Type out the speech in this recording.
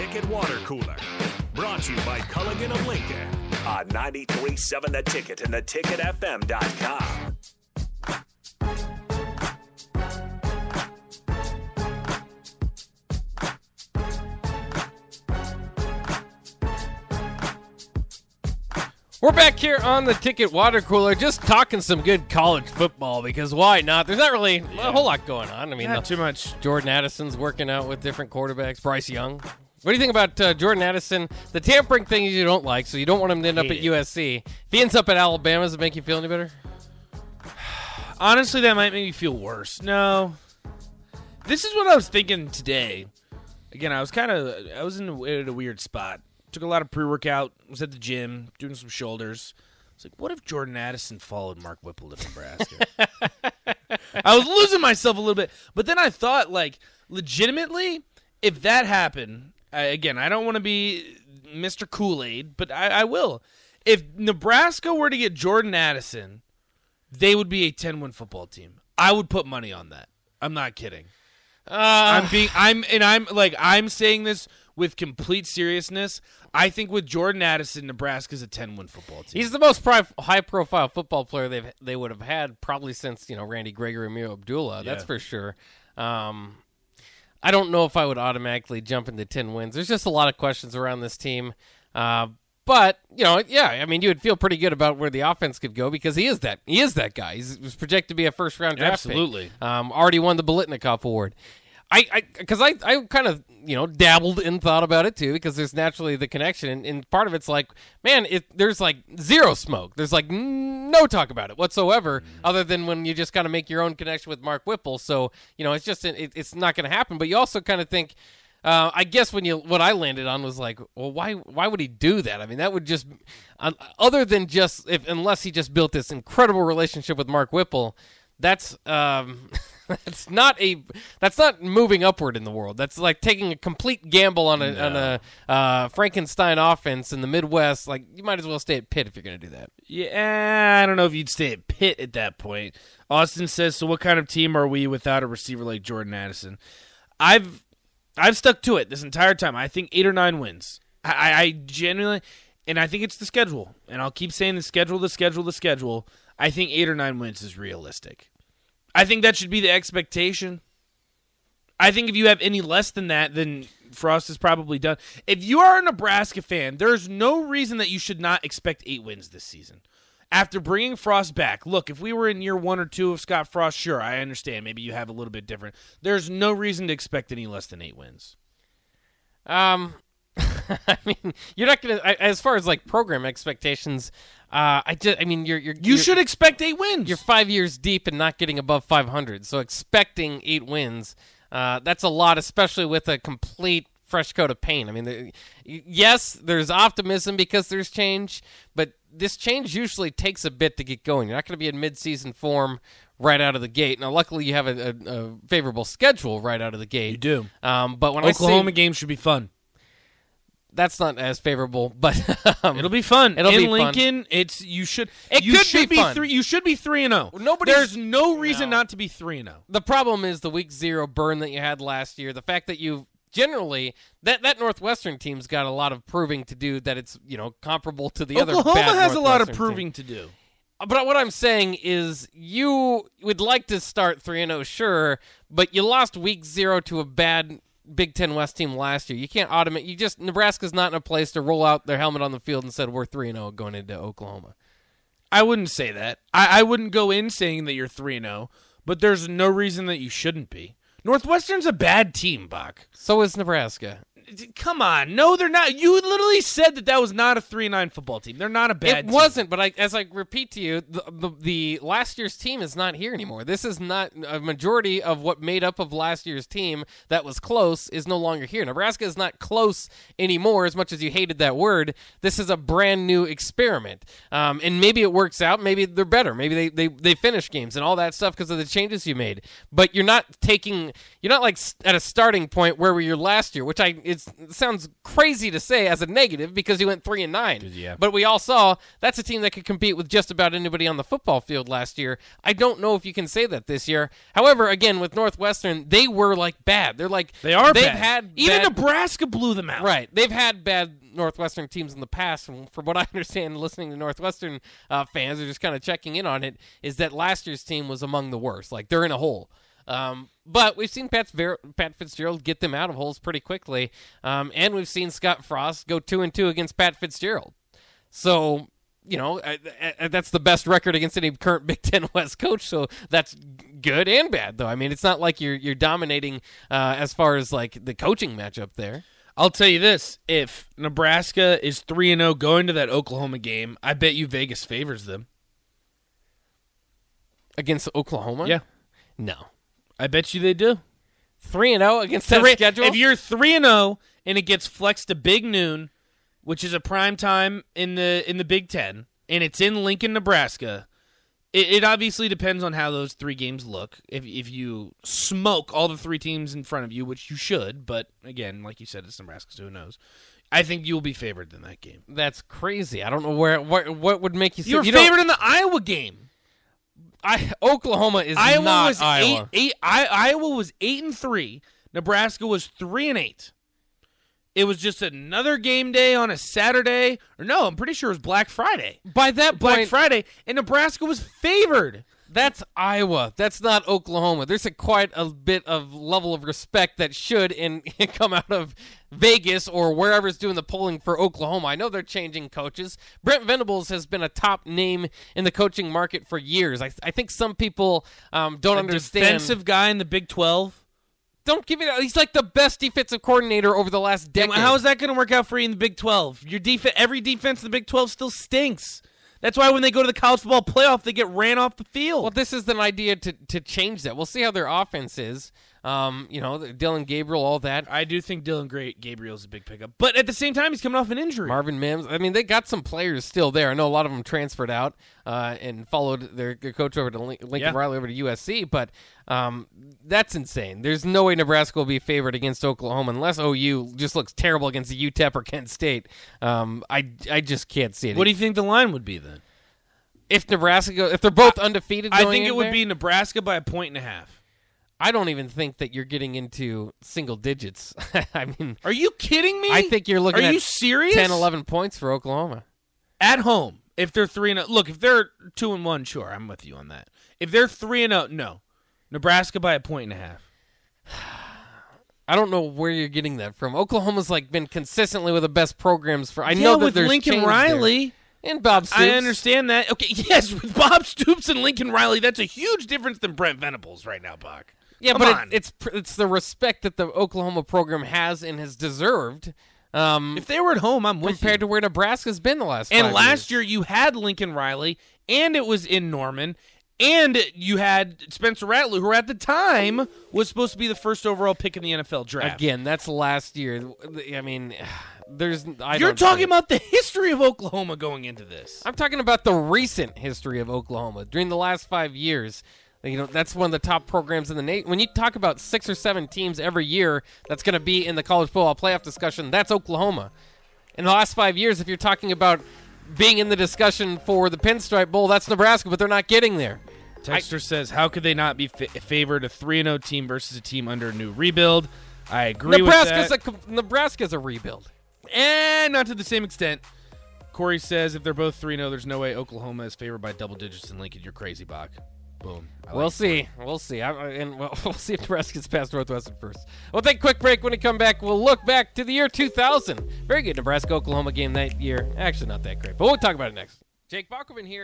Ticket Water Cooler. Brought to you by Culligan of Lincoln on 93.7 The Ticket and theticketfm.com. We're back here on the Ticket Water Cooler, just talking some good college football because why not? There's not really a whole lot going on. I mean, Not the- too much. Jordan Addison's working out with different quarterbacks. Bryce Young. What do you think about uh, Jordan Addison? The tampering thing you don't like, so you don't want him to end up at USC. If he ends up at Alabama, does it make you feel any better? Honestly, that might make me feel worse. No. This is what I was thinking today. Again, I was kind of I was in a, in a weird spot. Took a lot of pre-workout. Was at the gym doing some shoulders. It's like, what if Jordan Addison followed Mark Whipple to Nebraska? I was losing myself a little bit, but then I thought, like, legitimately, if that happened, I, again, I don't want to be Mr. Kool Aid, but I, I will. If Nebraska were to get Jordan Addison, they would be a 10-win football team. I would put money on that. I'm not kidding. Uh, I'm being I'm and I'm like I'm saying this with complete seriousness. I think with Jordan Addison, Nebraska's a 10-win football team. He's the most pri- high-profile football player they've they would have had probably since you know Randy Gregory, and Ameer Abdullah. That's Yeah. for sure. Um, I don't know if I would automatically jump into ten wins. There's just a lot of questions around this team. Uh, but you know, yeah, I mean, you would feel pretty good about where the offense could go because he is that he is that guy. He's, he was projected to be a first round draft pick. Absolutely. Um, already won the Biletnikoff Award. I, I, because I, I kind of, you know, dabbled and thought about it too, because there's naturally the connection, and, and part of it's like, man, it, there's like zero smoke. There's like no talk about it whatsoever, other than when you just kind of make your own connection with Mark Whipple. So, you know, it's just, it, it's not going to happen. But you also kind of think, uh, I guess when you what I landed on was like, well, why why would he do that? I mean, that would just, uh, other than just if unless he just built this incredible relationship with Mark Whipple, that's um, that's not a that's not moving upward in the world. That's like taking a complete gamble on a on a uh, Frankenstein offense in the Midwest. Like you might as well stay at Pitt if you're going to do that. Yeah, I don't know if you'd stay at Pitt at that point. Austin says, "So what kind of team are we without a receiver like Jordan Addison?" I've I've stuck to it this entire time. I think eight or nine wins. I, I genuinely, and I think it's the schedule. And I'll keep saying the schedule, the schedule, the schedule. I think eight or nine wins is realistic. I think that should be the expectation. I think if you have any less than that, then Frost is probably done. If you are a Nebraska fan, there's no reason that you should not expect eight wins this season. After bringing Frost back, look, if we were in year one or two of Scott Frost, sure, I understand. Maybe you have a little bit different. There's no reason to expect any less than eight wins. Um, I mean, you're not going to as far as like program expectations. Uh, I just I mean, you're you're You you're- should expect eight wins. you're five years deep and not getting above 500. So expecting eight wins, uh, that's a lot, especially with a complete fresh coat of paint. I mean, the, yes, there's optimism because there's change, but this change usually takes a bit to get going. You're not going to be in midseason form right out of the gate. Now, luckily, you have a, a, a favorable schedule right out of the gate. You do. Um, but when Oklahoma I say game should be fun. That's not as favorable, but um, It'll be fun. It'll in be fun. Lincoln, it's you should It you could should be fun. three you should be three and zero. Nobody's- There's no reason No. not to be three and oh. zero. the problem is the week zero burn that you had last year. The fact that you generally that that Northwestern team's got a lot of proving to do. That it's you know comparable to the other. Oklahoma has a lot of proving team. to do. But what I'm saying is, you would like to start three and zero, sure, but you lost week zero to a bad Big Ten West team last year. You can't automate. You just Nebraska's not in a place to roll out their helmet on the field and said we're three and zero going into Oklahoma. I wouldn't say that. I, I wouldn't go in saying that you're three and zero, but there's no reason that you shouldn't be. Northwestern's a bad team, Bock. So is Nebraska. Come on, no, they're not. You literally said that that was not a three nine football team. They're not a bad. it team. wasn't, but I, as I repeat to you, the, the the last year's team is not here anymore. This is not a majority of what made up of last year's team that was close is no longer here. Nebraska is not close anymore. As much as you hated that word, this is a brand new experiment, um, and maybe it works out. Maybe they're better. Maybe they they they finish games and all that stuff because of the changes you made. But you're not taking. You're not like at a starting point where were were last year, which I it's it's, it sounds crazy to say as a negative because he went three and nine. Yeah. But we all saw that's a team that could compete with just about anybody on the football field last year. I don't know if you can say that this year. However, again with Northwestern, they were like bad. They're like They are. They've bad. had even bad- Nebraska blew them out. Right. They've had bad Northwestern teams in the past. And from what I understand, listening to Northwestern uh, fans are just kind of checking in on it, is that last year's team was among the worst. Like they're in a hole. Um, but we've seen Pat, Ver- Pat Fitzgerald get them out of holes pretty quickly, um, and we've seen Scott Frost go two and two against Pat Fitzgerald. So you know uh, uh, that's the best record against any current Big Ten West coach. So that's good and bad, though. I mean, it's not like you're you're dominating uh, as far as like the coaching matchup there. I'll tell you this: if Nebraska is three and zero going to that Oklahoma game, I bet you Vegas favors them. against Oklahoma? Yeah, No. I bet you they do. 3 and 0 against that Three- schedule? If you're three and zero and it gets flexed to big noon, which is a prime time in the in the Big Ten, and it's in Lincoln, Nebraska, it, it obviously depends on how those three games look. If if you smoke all the three teams in front of you, which you should, but again, like you said, it's Nebraska, so who knows? I think you will be favored in that game. That's crazy. I don't know where what what would make you You're you favored in the Iowa game. I Oklahoma is Iowa not was Iowa. eight. Eight. I, Iowa was eight and three. Nebraska was three and eight. It was just another game day on a Saturday, or no, I'm pretty sure it was Black Friday. By that Black point, Friday, and Nebraska was favored. That's Iowa. That's not Oklahoma. There's a quite a bit of level of respect that should and come out of Vegas or wherever's doing the polling for Oklahoma. I know they're changing coaches. Brent Venables has been a top name in the coaching market for years. I, I think some people um, don't A understand. defensive guy in the Big Twelve. Don't give it. He's like the best defensive coordinator over the last decade. How is that going to work out for you in the Big Twelve? Your defense, every defense in the Big Twelve still stinks. That's why when they go to the college football playoff, they get ran off the field. Well, this is an idea to to change that. We'll see how their offense is. Um, you know, Dillon Gabriel, all that. I do think Dillon Great Gabriel's a big pickup, but at the same time, he's coming off an injury. Marvin Mims. I mean, they got some players still there. I know a lot of them transferred out uh, and followed their, their coach over to Lin- Lincoln Yeah. Riley over to USC, but um, that's insane. There's no way Nebraska will be favored against Oklahoma unless OU just looks terrible against the UTEP or Kent State. Um, I I just can't see it. what do you think the line would be then? if Nebraska if they're both undefeated? I think in it would there? be Nebraska by a point and a half. I don't even think that you're getting into single digits. I mean, Are you kidding me? I think you're looking Are at you serious? 10, 11 points for Oklahoma. at home. If they're three and oh, look, if they're two and one, sure, I'm with you on that. If they're three and oh, no, Nebraska by a point and a half. I don't know where you're getting that from. Oklahoma's like been consistently with the best programs for. I yeah, know that with there's Lincoln change there. Riley. and Bob Stoops. I understand that. Okay, yes, with Bob Stoops and Lincoln Riley, that's a huge difference than Brent Venables right now, Bock. Yeah, Come but it, it's it's the respect that the Oklahoma program has and has deserved. Um, if they were at home, I'm with compared you. to where Nebraska's been the last. And last years. year you had Lincoln Riley, and it was in Norman, and you had Spencer Rattler, who at the time was supposed to be the first overall pick in the NFL draft. again, that's last year. I mean, there's. I You're talking about the history of Oklahoma going into this. I'm talking about the recent history of Oklahoma during the last five years. You know, that's one of the top programs in the nation. When you talk about six or seven teams every year that's going to be in the college football playoff discussion, that's Oklahoma. In the last five years, if you're talking about being in the discussion for the Pinstripe Bowl, that's Nebraska, but they're not getting there. Texter says, "How could they not be fa- favored a three and zero team versus a team under a new rebuild?" I agree Nebraska's with that. a Nebraska's a rebuild. and not to the same extent. Corey says, "If they're both three zero, oh, there's no way Oklahoma is favored by double digits in Lincoln. You're crazy, Bock." Boom. I We'll like see. We'll see. I, I- and we'll, we'll see if Nebraska gets past Northwestern first. We'll take a quick break. When we come back, we'll look back to the year 2000. Very good Nebraska Oklahoma game that year. Actually, not that great, but we'll talk about it next. Jake Bachman here.